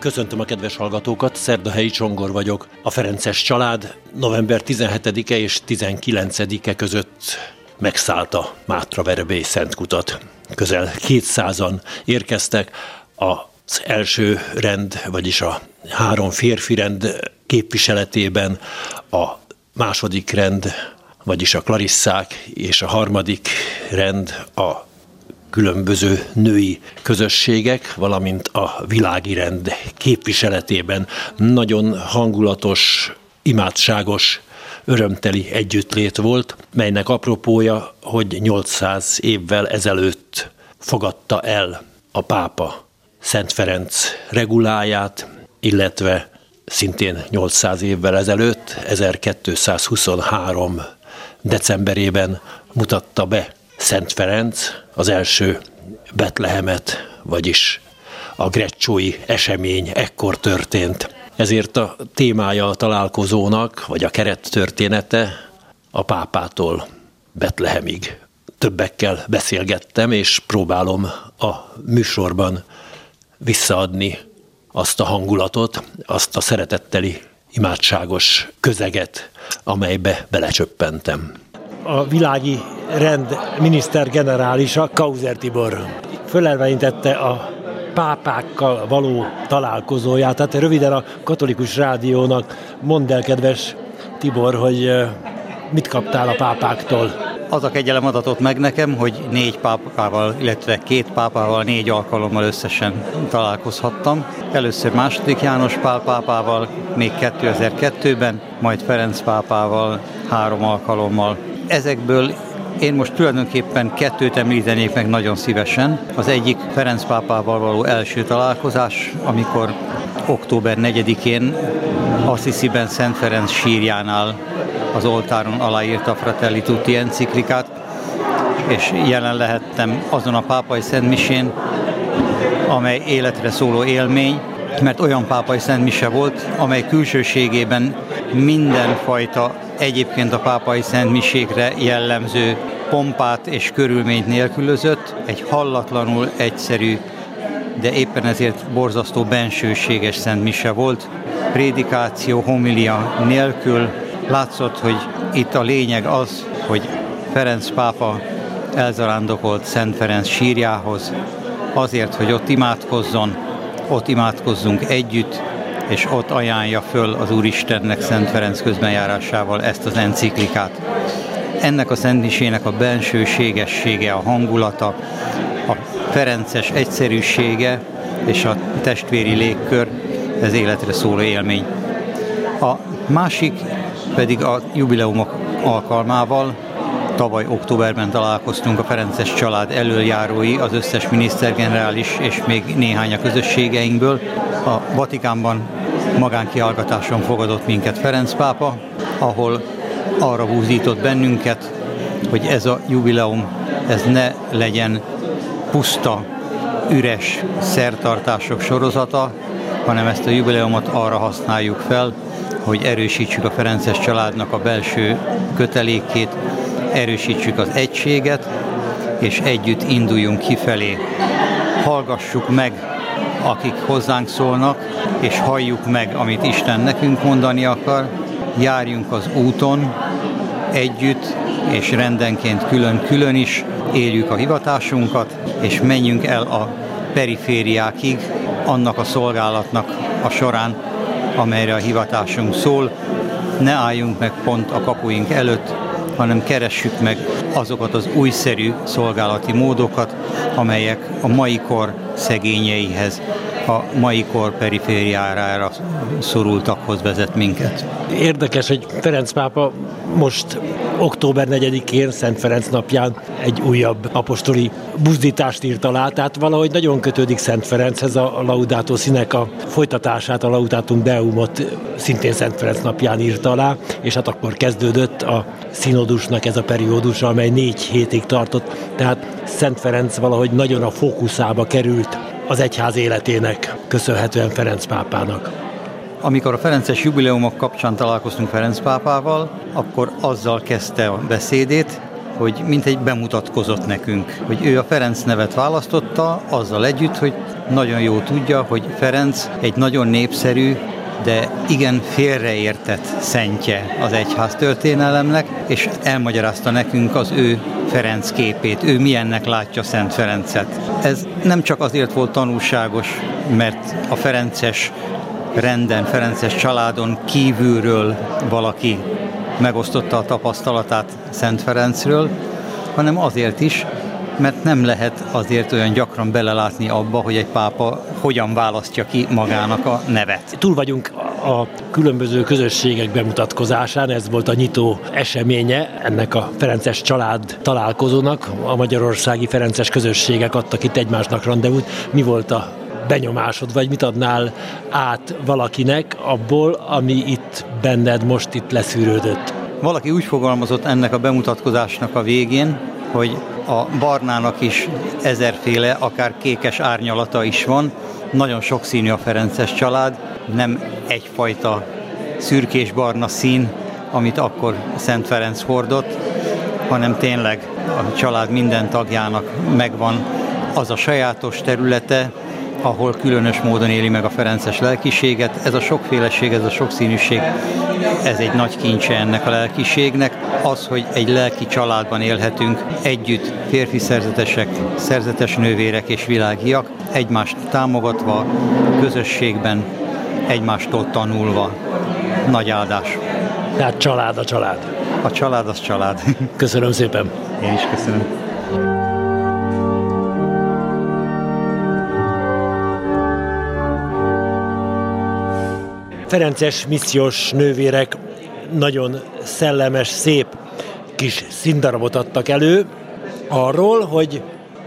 Köszöntöm a kedves hallgatókat, Szerdahelyi Csongor vagyok. A Ferences család november 17-e és 19-e között megszállta Mátra Verebély Szentkutat. Közel 200-an érkeztek az első rend, vagyis a három férfi rend képviseletében, a második rend, vagyis a Klarisszák, és a harmadik rend a különböző női közösségek, valamint a világi rend képviseletében nagyon hangulatos, imádságos, örömteli együttlét volt, melynek apropója, hogy 800 évvel ezelőtt fogadta el a pápa Szent Ferenc reguláját, illetve szintén 800 évvel ezelőtt, 1223 decemberében mutatta be Szent Ferenc az első Betlehemet, vagyis a grecsói esemény ekkor történt. Ezért a témája a találkozónak, vagy a keret története a pápától Betlehemig. Többekkel beszélgettem, és próbálom a műsorban visszaadni azt a hangulatot, azt a szeretetteli, imádságos közeget, amelybe belecsöppentem. A világi rend minisztergenerálisa Kauzer Tibor fölelveintette a pápákkal való találkozóját. Tehát röviden a katolikus rádiónak mondd el, kedves Tibor, hogy mit kaptál a pápáktól? Az a kegyelem adatot meg nekem, hogy négy pápával, illetve két pápával négy alkalommal összesen találkozhattam. Először második János Pál pápával még 2002-ben, majd Ferenc pápával három alkalommal. Ezekből én most tulajdonképpen kettőt említenék meg nagyon szívesen. Az egyik Ferenc pápával való első találkozás, amikor október 4-én Assisi-ben Szent Ferenc sírjánál az oltáron aláírta Fratelli Tutti enciklikát, és jelen lehettem azon a pápai szentmisén, amely életre szóló élmény, mert olyan pápai szentmise volt, amely külsőségében mindenfajta egyébként a pápai szentmisékre jellemző pompát és körülményt nélkülözött, egy hallatlanul egyszerű, de éppen ezért borzasztó bensőséges szentmise volt. Prédikáció, homilia nélkül látszott, hogy itt a lényeg az, hogy Ferenc pápa elzarándokolt Szent Ferenc sírjához, azért, hogy ott imádkozzon, ott imádkozzunk együtt, és ott ajánlja föl az Úristennek Szent Ferenc közbenjárásával ezt az enciklikát. Ennek a szentmisének a bensőségessége, a hangulata, a ferences egyszerűsége és a testvéri légkör, ez életre szóló élmény. A másik pedig a jubileumok alkalmával tavaly októberben találkoztunk a Ferences család előjárói, az összes minisztergenerális és még néhány a közösségeinkből. A Vatikánban magánkiallgatáson fogadott minket Ferenc pápa, ahol arra búzított bennünket, hogy ez a jubileum ez ne legyen puszta, üres szertartások sorozata, hanem ezt a jubileumot arra használjuk fel, hogy erősítsük a Ferences családnak a belső kötelékét, erősítsük az egységet, és együtt induljunk kifelé. Hallgassuk meg, akik hozzánk szólnak, és halljuk meg, amit Isten nekünk mondani akar, járjunk az úton, együtt és rendenként külön-külön is éljük a hivatásunkat, és menjünk el a perifériákig, annak a szolgálatnak a során, amelyre a hivatásunk szól. Ne álljunk meg pont a kapuink előtt, hanem keressük meg azokat az újszerű szolgálati módokat, amelyek a mai kor szegényeihez, a mai kor perifériára szorultakhoz vezet minket. Érdekes, hogy Ferenc pápa most október 4-én, Szent Ferenc napján egy újabb apostoli buzdítást írt alá, tehát valahogy nagyon kötődik Szent Ferenchez a Laudato Színek a folytatását, a Laudatum Deumot szintén Szent Ferenc napján írt alá, és hát akkor kezdődött a színodusnak ez a periódus, amely négy hétig tartott, tehát Szent Ferenc valahogy nagyon a fókuszába került az egyház életének, köszönhetően Ferenc pápának. Amikor a Ferences jubileumok kapcsán találkoztunk Ferenc pápával, akkor azzal kezdte a beszédét, hogy mint egy bemutatkozott nekünk, hogy ő a Ferenc nevet választotta, azzal együtt, hogy nagyon jó tudja, hogy Ferenc egy nagyon népszerű, de igen félreértett szentje az egyház történelemnek, és elmagyarázta nekünk az ő Ferenc képét, ő milyennek látja Szent Ferencet. Ez nem csak azért volt tanulságos, mert a Ferences renden, Ferences családon kívülről valaki megosztotta a tapasztalatát Szent Ferencről, hanem azért is, mert nem lehet azért olyan gyakran belelátni abba, hogy egy pápa hogyan választja ki magának a nevet. Túl vagyunk a különböző közösségek bemutatkozásán, ez volt a nyitó eseménye ennek a Ferences család találkozónak. A magyarországi Ferences közösségek adtak itt egymásnak rendezvút. Mi volt a benyomásod, vagy mit adnál át valakinek abból, ami itt benned most itt leszűrődött? Valaki úgy fogalmazott ennek a bemutatkozásnak a végén, hogy a barnának is ezerféle, akár kékes árnyalata is van. Nagyon sokszínű a Ferences család, nem egyfajta szürkés-barna szín, amit akkor Szent Ferenc hordott, hanem tényleg a család minden tagjának megvan az a sajátos területe, ahol különös módon éli meg a Ferences lelkiséget. Ez a sokféleség, ez a sokszínűség, ez egy nagy kincse ennek a lelkiségnek. Az, hogy egy lelki családban élhetünk együtt, férfi szerzetesek, szerzetes nővérek és világiak, egymást támogatva, közösségben, egymástól tanulva. Nagy áldás. Tehát család a család. A család az család. Köszönöm szépen. Én is köszönöm. Ferences missziós nővérek nagyon szellemes, szép kis színdarabot adtak elő arról, hogy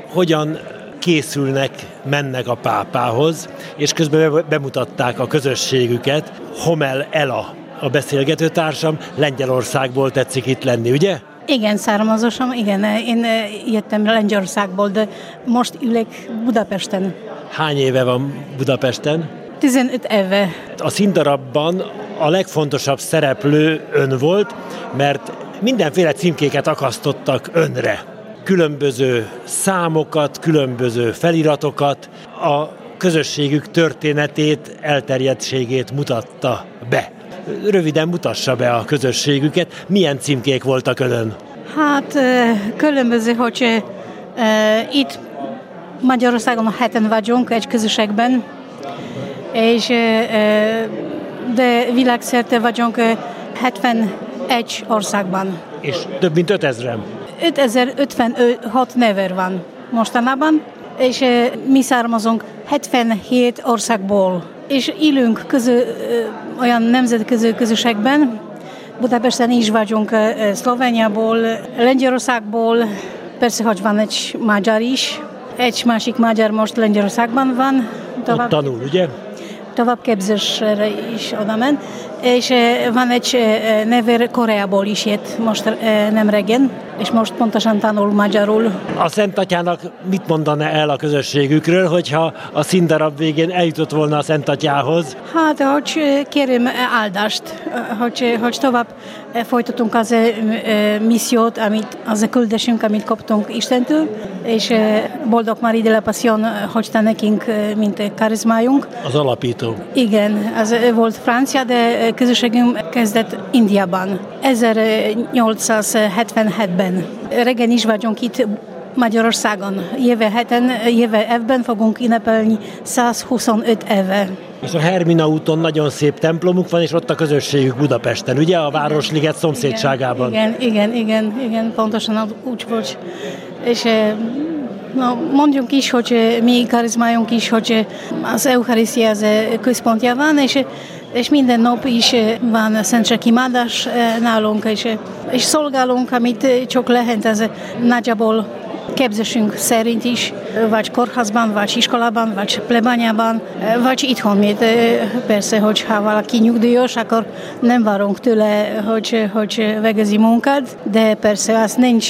hogyan készülnek, mennek a pápához, és közben bemutatták a közösségüket. Homel Ela a beszélgetőtársam, Lengyelországból tetszik itt lenni, ugye? Igen, származosan, igen. Én jöttem Lengyelországból, de most ülök Budapesten. Hány éve van Budapesten? 15 éve. A színdarabban a legfontosabb szereplő ön volt, mert mindenféle címkéket akasztottak önre. Különböző számokat, különböző feliratokat, a közösségük történetét, elterjedtségét mutatta be. Röviden mutassa be a közösségüket. Milyen címkék voltak önön? Hát különböző, hogy itt Magyarországon a heten vagyunk egy közösségben, és de világszerte vagyunk 71 országban. És több mint 5000-en? 5056 never van mostanában, és mi származunk 77 országból, és élünk közö, olyan nemzetközi közösségben, Budapesten is vagyunk, Szlovéniából, Lengyelországból, persze, hogy van egy magyar is, egy másik magyar most Lengyelországban van. Tovább. Ott tanul, ugye? Továbbképzésre is oda ment, és eh, van egy eh, nevér Koreából is jött most eh, nem regen, és most pontosan tanul magyarul. A Szent Atyának mit mondana el a közösségükről, hogyha a színdarab végén eljutott volna a Szent Atyához? Hát, hogy kérem áldást, hogy, hogy tovább folytatunk az missziót, amit, az a küldésünk, amit kaptunk Istentől, és boldog már ide Passion, hogy te nekünk, mint karizmájunk. Az alapító. Igen, az volt francia, de közösségünk kezdett Indiában. 1877-ben. Regen is vagyunk itt Magyarországon. Jövő heten, jövő évben fogunk ünnepelni 125 éve. És a Hermina úton nagyon szép templomuk van, és ott a közösségük Budapesten, ugye? A Városliget szomszédságában. Igen, igen, igen, igen, pontosan úgy volt. És Na, mondjunk is, hogy mi karizmájunk is, hogy az Eucharistia az központja van, és és minden nap is van szentség imádás nálunk, és, és szolgálunk, amit csak lehet, ez nagyjából képzésünk szerint is, vagy kórházban, vagy iskolában, vagy plebányában, vagy itthon. Mert persze, hogyha valaki nyugdíjas, akkor nem várunk tőle, hogy, hogy végezi munkát, de persze az nincs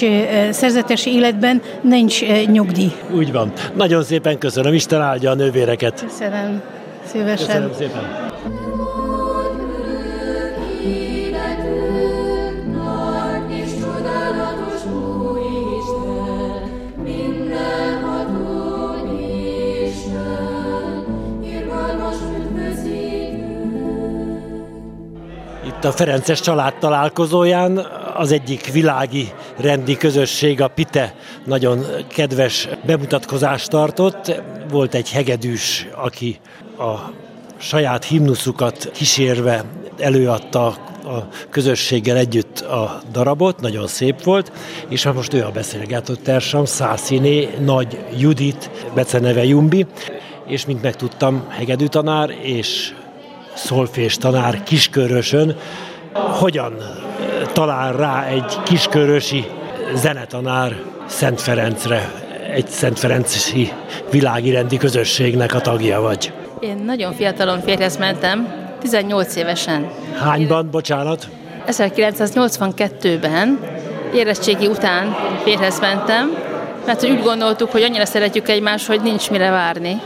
szerzetes életben, nincs nyugdíj. Úgy van. Nagyon szépen köszönöm, Isten áldja a nővéreket. Köszönöm. Szívesen. Köszönöm szépen itt a Ferences család találkozóján az egyik világi rendi közösség, a Pite nagyon kedves bemutatkozást tartott. Volt egy hegedűs, aki a saját himnuszukat kísérve előadta a közösséggel együtt a darabot, nagyon szép volt, és most ő a beszélgető társam, Szásziné, Nagy Judit, beceneve Jumbi, és mint megtudtam, hegedű tanár és szolfés tanár kiskörösön, hogyan talál rá egy kiskörösi zenetanár Szent Ferencre, egy Szent Ferenci világirendi közösségnek a tagja vagy? Én nagyon fiatalon férjhez mentem, 18 évesen. Hányban, bocsánat? 1982-ben érettségi után férhez mentem, mert hogy úgy gondoltuk, hogy annyira szeretjük egymást, hogy nincs mire várni.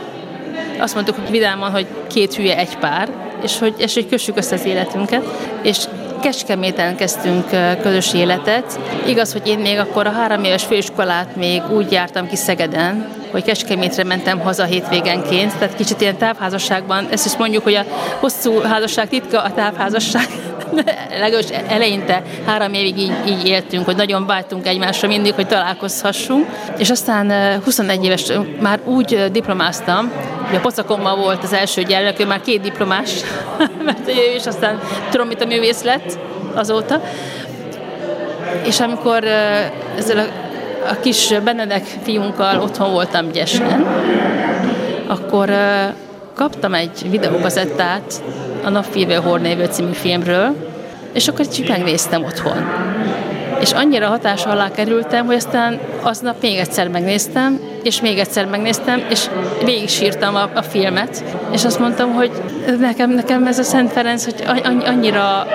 Azt mondtuk, hogy vidáman, hogy két hülye egy pár, és hogy, és hogy kössük össze az életünket. És Kecskeméten kezdtünk közös életet. Igaz, hogy én még akkor a három éves főiskolát még úgy jártam ki Szegeden, hogy Kecskemétre mentem haza hétvégenként, tehát kicsit ilyen távházasságban, ezt is mondjuk, hogy a hosszú házasság titka a távházasság, legalábbis eleinte három évig így, így éltünk, hogy nagyon vágytunk egymásra mindig, hogy találkozhassunk, és aztán 21 éves már úgy diplomáztam, hogy a pocakommal volt az első gyermek, ő már két diplomás, mert ő is aztán tudom, mit a művész lett azóta, és amikor ezzel a a kis Benedek fiunkkal otthon voltam Gyesen, akkor kaptam egy videókazettát a Napféve Hornévő című filmről, és akkor megnéztem otthon. És annyira hatás alá kerültem, hogy aztán aznap még egyszer megnéztem, és még egyszer megnéztem, és végig sírtam a, a filmet, és azt mondtam, hogy nekem, nekem ez a Szent Ferenc, hogy annyira,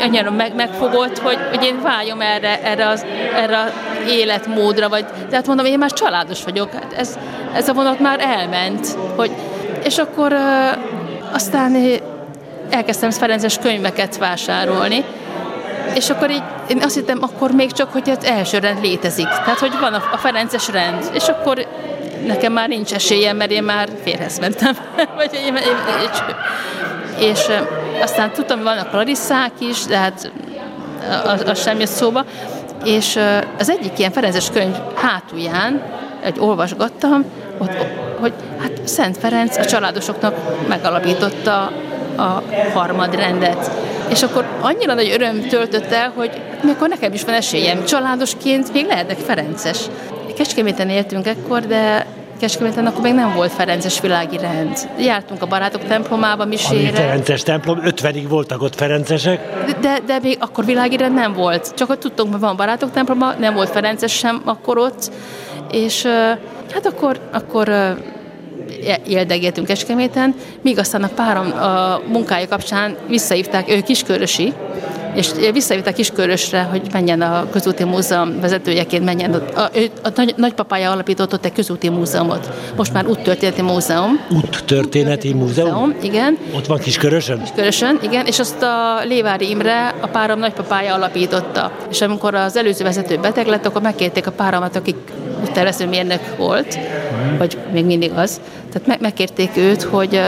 annyira meg, megfogott, hogy, hogy én vágyom erre, erre, az, erre az életmódra, vagy, tehát mondom, én már családos vagyok, hát ez, ez a vonat már elment, hogy, és akkor aztán elkezdtem Ferences könyveket vásárolni, és akkor így, én azt hittem akkor még csak, hogy az első rend létezik. Tehát, hogy van a, a Ferences rend. És akkor nekem már nincs esélyem, mert én már férhez mentem. Vagy én, én, én, és, és aztán tudtam, hogy vannak Clarisszák is, de hát az, az sem jött szóba. És az egyik ilyen Ferences könyv hátulján, egy olvasgattam, ott, hogy hát Szent Ferenc a családosoknak megalapította a harmadrendet. És akkor annyira nagy öröm töltött el, hogy mikor nekem is van esélyem. Családosként még lehetek Ferences. Kecskeméten éltünk ekkor, de Kecskeméten akkor még nem volt Ferences világi rend. Jártunk a barátok templomába, misére. Ami Ferences templom, 50-ig voltak ott Ferencesek. De, de még akkor világi rend nem volt. Csak hogy tudtunk, hogy van barátok temploma, nem volt Ferences sem akkor ott. És hát akkor, akkor éldegéltünk Kecskeméten, míg aztán a párom a munkája kapcsán visszahívták, ő kiskörösi, és visszahívták Kiskörösre, hogy menjen a közúti múzeum vezetőjeként, menjen. A, a, a nagy, nagypapája alapított ott egy közúti múzeumot. Most már úttörténeti múzeum. Úttörténeti múzeum? múzeum? Igen. Ott van Kiskörösön? Kiskörösön, igen, és azt a Lévári Imre, a párom nagypapája alapította. És amikor az előző vezető beteg lett, akkor megkérték a páramat, akik úttervező mérnök volt, mm. vagy még mindig az, tehát me- megkérték őt, hogy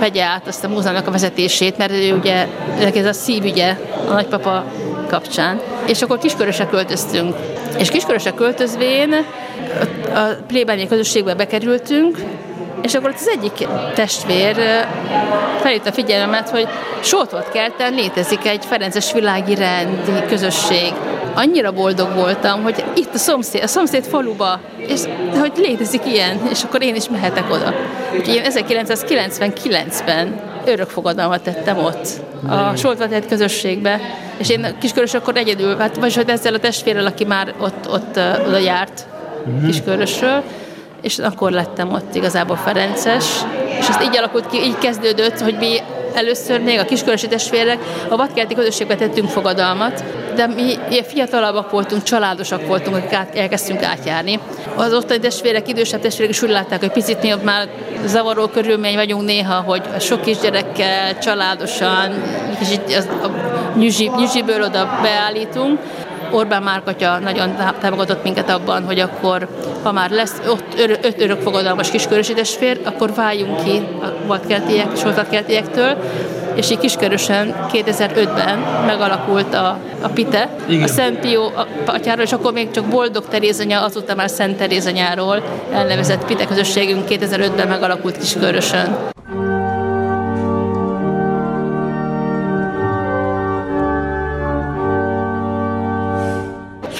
vegye át azt a múzeumnak a vezetését, mert ő ugye, ez a szívügye a nagypapa kapcsán. És akkor Kiskörösre költöztünk. És Kiskörösre költözvén a plébányi közösségbe bekerültünk, és akkor az egyik testvér felhívta a figyelmemet, hogy Soltvat-kelten létezik egy Ferences világi rendi közösség. Annyira boldog voltam, hogy itt a szomszéd, a szomszéd faluba, és hogy létezik ilyen, és akkor én is mehetek oda. Úgyhogy én 1999-ben örökfogadalmat tettem ott, a Soltvat közösségbe, és én kiskörös akkor egyedül, hát, vagy hogy ezzel a testvérrel, aki már ott, ott oda járt mhm. kiskörösről, és akkor lettem ott igazából Ferences, és ez így alakult ki, így kezdődött, hogy mi először még a kiskörösi testvérek a vadkelti közösségbe tettünk fogadalmat, de mi ilyen fiatalabbak voltunk, családosak voltunk, akik át, elkezdtünk átjárni. Az ottani testvérek, idősebb testvérek is úgy látták, hogy picit mi már zavaró körülmény vagyunk néha, hogy sok kisgyerekkel, családosan, kicsit az, a nyüzsi, nyüzsiből oda beállítunk, Orbán Márkatya nagyon támogatott minket abban, hogy akkor, ha már lesz ott öt örökfogadalmas kiskörösi testvér, akkor váljunk ki a vadkeltiek, sortatkeltiektől, és így Kiskörösön 2005-ben megalakult a, a PITE, Igen. a Szent Pió atyáról, és akkor még csak Boldog Terézanya, azóta már Szent Terézanyáról elnevezett PITE közösségünk 2005-ben megalakult Kiskörösön.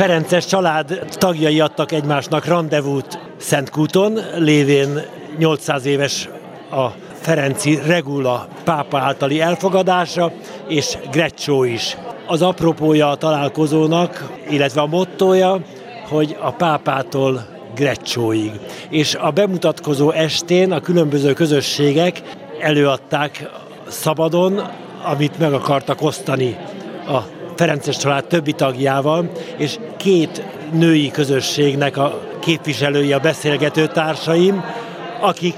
Ferences család tagjai adtak egymásnak rendezvút Szentkúton, lévén 800 éves a Ferenci Regula pápa általi elfogadása, és Greccio is. Az apropója a találkozónak, illetve a mottoja, hogy a pápától Greccióig. És a bemutatkozó estén a különböző közösségek előadták szabadon, amit meg akartak osztani a Ferences család többi tagjával, és két női közösségnek a képviselői, a beszélgető társaim, akik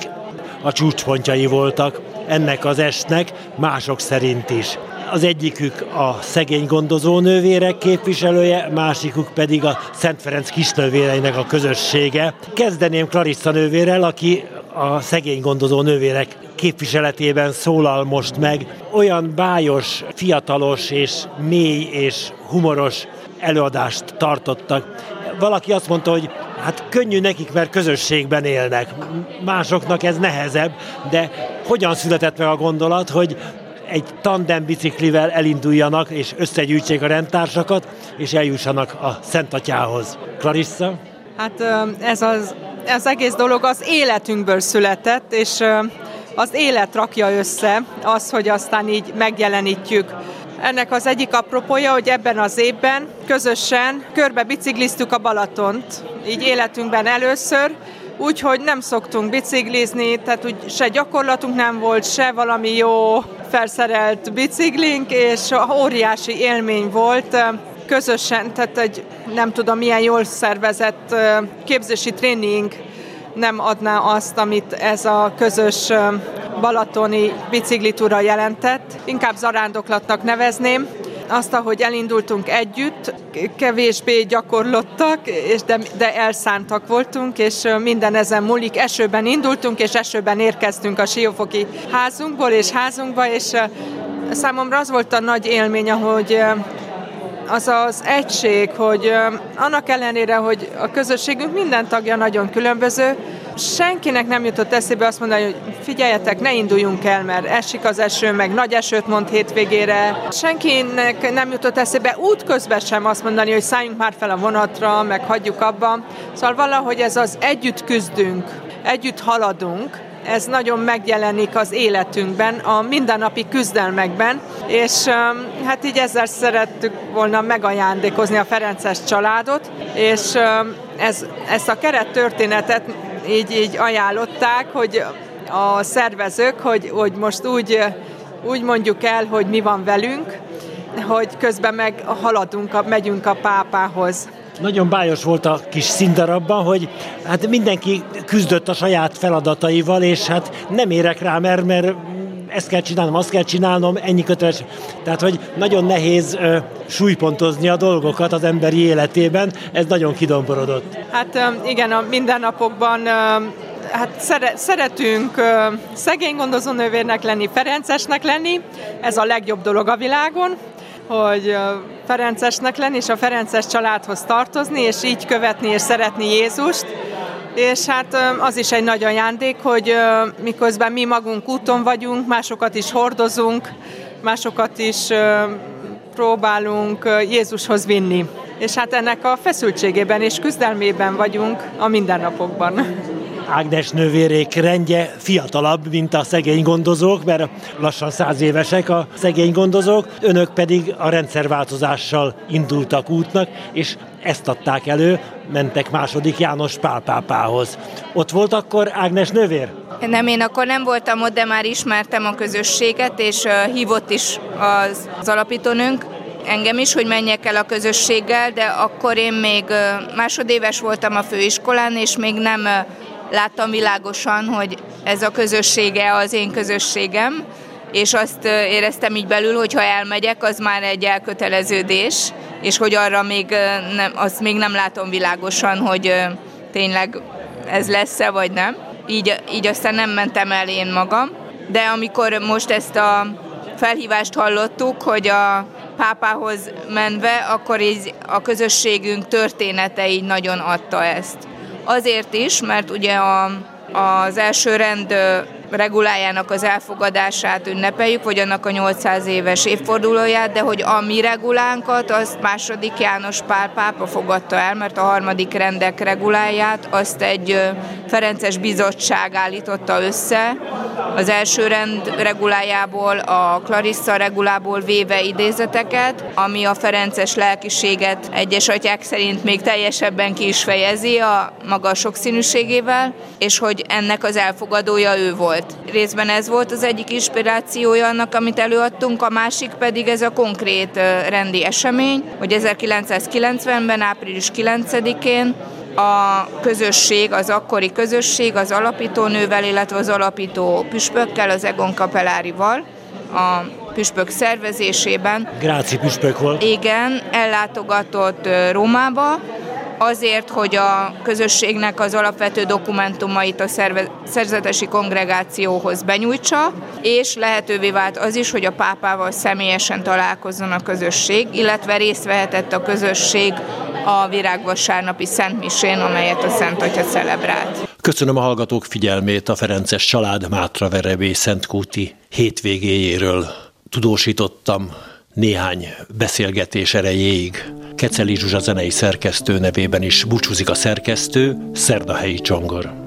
a csúcspontjai voltak ennek az estnek, mások szerint is. Az egyikük a szegény gondozó nővérek képviselője, másikuk pedig a Szent Ferenc kisnővéreinek a közössége. Kezdeném Clarissa nővérrel, aki a szegény gondozó nővérek képviseletében szólal most meg. Olyan bájos, fiatalos és mély és humoros előadást tartottak. Valaki azt mondta, hogy hát könnyű nekik, mert közösségben élnek. Másoknak ez nehezebb, de hogyan született meg a gondolat, hogy egy tandem biciklivel elinduljanak és összegyűjtsék a rendtársakat, és eljussanak a Szent Atyához. Clarissa? Hát ez az, ez egész dolog az életünkből született, és az élet rakja össze az, hogy aztán így megjelenítjük ennek az egyik apropója, hogy ebben az évben közösen körbe bicikliztük a Balatont, így életünkben először, úgyhogy nem szoktunk biciklizni, tehát úgy se gyakorlatunk nem volt, se valami jó felszerelt biciklink, és óriási élmény volt közösen, tehát egy nem tudom milyen jól szervezett képzési tréning nem adná azt, amit ez a közös balatoni biciklitúra jelentett. Inkább zarándoklatnak nevezném. Azt, ahogy elindultunk együtt, kevésbé gyakorlottak, és de, de elszántak voltunk, és minden ezen múlik. Esőben indultunk, és esőben érkeztünk a Siófoki házunkból és házunkba, és számomra az volt a nagy élmény, hogy az az egység, hogy annak ellenére, hogy a közösségünk minden tagja nagyon különböző, senkinek nem jutott eszébe azt mondani, hogy figyeljetek, ne induljunk el, mert esik az eső, meg nagy esőt mond hétvégére. Senkinek nem jutott eszébe útközben sem azt mondani, hogy szálljunk már fel a vonatra, meg hagyjuk abba. Szóval valahogy ez az együtt küzdünk, együtt haladunk, ez nagyon megjelenik az életünkben, a mindennapi küzdelmekben, és hát így ezzel szerettük volna megajándékozni a Ferences családot, és ez, ezt a keret történetet így, így ajánlották, hogy a szervezők, hogy, hogy most úgy, úgy mondjuk el, hogy mi van velünk, hogy közben meg haladunk, megyünk a pápához. Nagyon bájos volt a kis színdarabban, hogy hát mindenki küzdött a saját feladataival, és hát nem érek rá, mert, mert ezt kell csinálnom, azt kell csinálnom, ennyi köteles. Tehát, hogy nagyon nehéz ö, súlypontozni a dolgokat az emberi életében, ez nagyon kidomborodott. Hát igen, a mindennapokban hát szere, szeretünk szegény gondozónővérnek lenni, Ferencesnek lenni, ez a legjobb dolog a világon, hogy Ferencesnek lenni, és a Ferences családhoz tartozni, és így követni és szeretni Jézust. És hát az is egy nagy ajándék, hogy miközben mi magunk úton vagyunk, másokat is hordozunk, másokat is próbálunk Jézushoz vinni. És hát ennek a feszültségében és küzdelmében vagyunk a mindennapokban. Ágnes nővérék rendje fiatalabb, mint a szegény gondozók, mert lassan száz évesek a szegény gondozók, önök pedig a rendszerváltozással indultak útnak, és ezt adták elő, mentek második János pálpápához. Ott volt akkor Ágnes nővér? Nem, én akkor nem voltam ott, de már ismertem a közösséget, és hívott is az, az alapítónőnk, engem is, hogy menjek el a közösséggel, de akkor én még másodéves voltam a főiskolán, és még nem láttam világosan, hogy ez a közössége az én közösségem, és azt éreztem így belül, hogy ha elmegyek, az már egy elköteleződés, és hogy arra még nem, azt még nem látom világosan, hogy tényleg ez lesz-e, vagy nem. Így, így aztán nem mentem el én magam. De amikor most ezt a felhívást hallottuk, hogy a pápához menve, akkor így a közösségünk története így nagyon adta ezt. Azért is, mert ugye a, az első rend regulájának az elfogadását ünnepeljük, vagy annak a 800 éves évfordulóját, de hogy a mi regulánkat azt második János Pál pápa fogadta el, mert a harmadik rendek reguláját azt egy Ferences bizottság állította össze, az első rend regulájából, a Clarissa regulából véve idézeteket, ami a Ferences lelkiséget egyes atyák szerint még teljesebben ki is fejezi a maga sokszínűségével, és hogy ennek az elfogadója ő volt volt. Részben ez volt az egyik inspirációja annak, amit előadtunk, a másik pedig ez a konkrét rendi esemény, hogy 1990-ben, április 9-én a közösség, az akkori közösség az alapítónővel, illetve az alapító püspökkel, az Egon Kapelárival, a püspök szervezésében. Gráci püspök volt. Igen, ellátogatott Rómába, azért, hogy a közösségnek az alapvető dokumentumait a szerzetesi kongregációhoz benyújtsa, és lehetővé vált az is, hogy a pápával személyesen találkozzon a közösség, illetve részt vehetett a közösség a virágvasárnapi Szentmisén, amelyet a Szent Atya celebrált. Köszönöm a hallgatók figyelmét a Ferences család Mátra Verebé Szentkúti hétvégéjéről. Tudósítottam néhány beszélgetés erejéig. Keceli Zsuzsa zenei szerkesztő nevében is búcsúzik a szerkesztő, Szerdahelyi Csongor.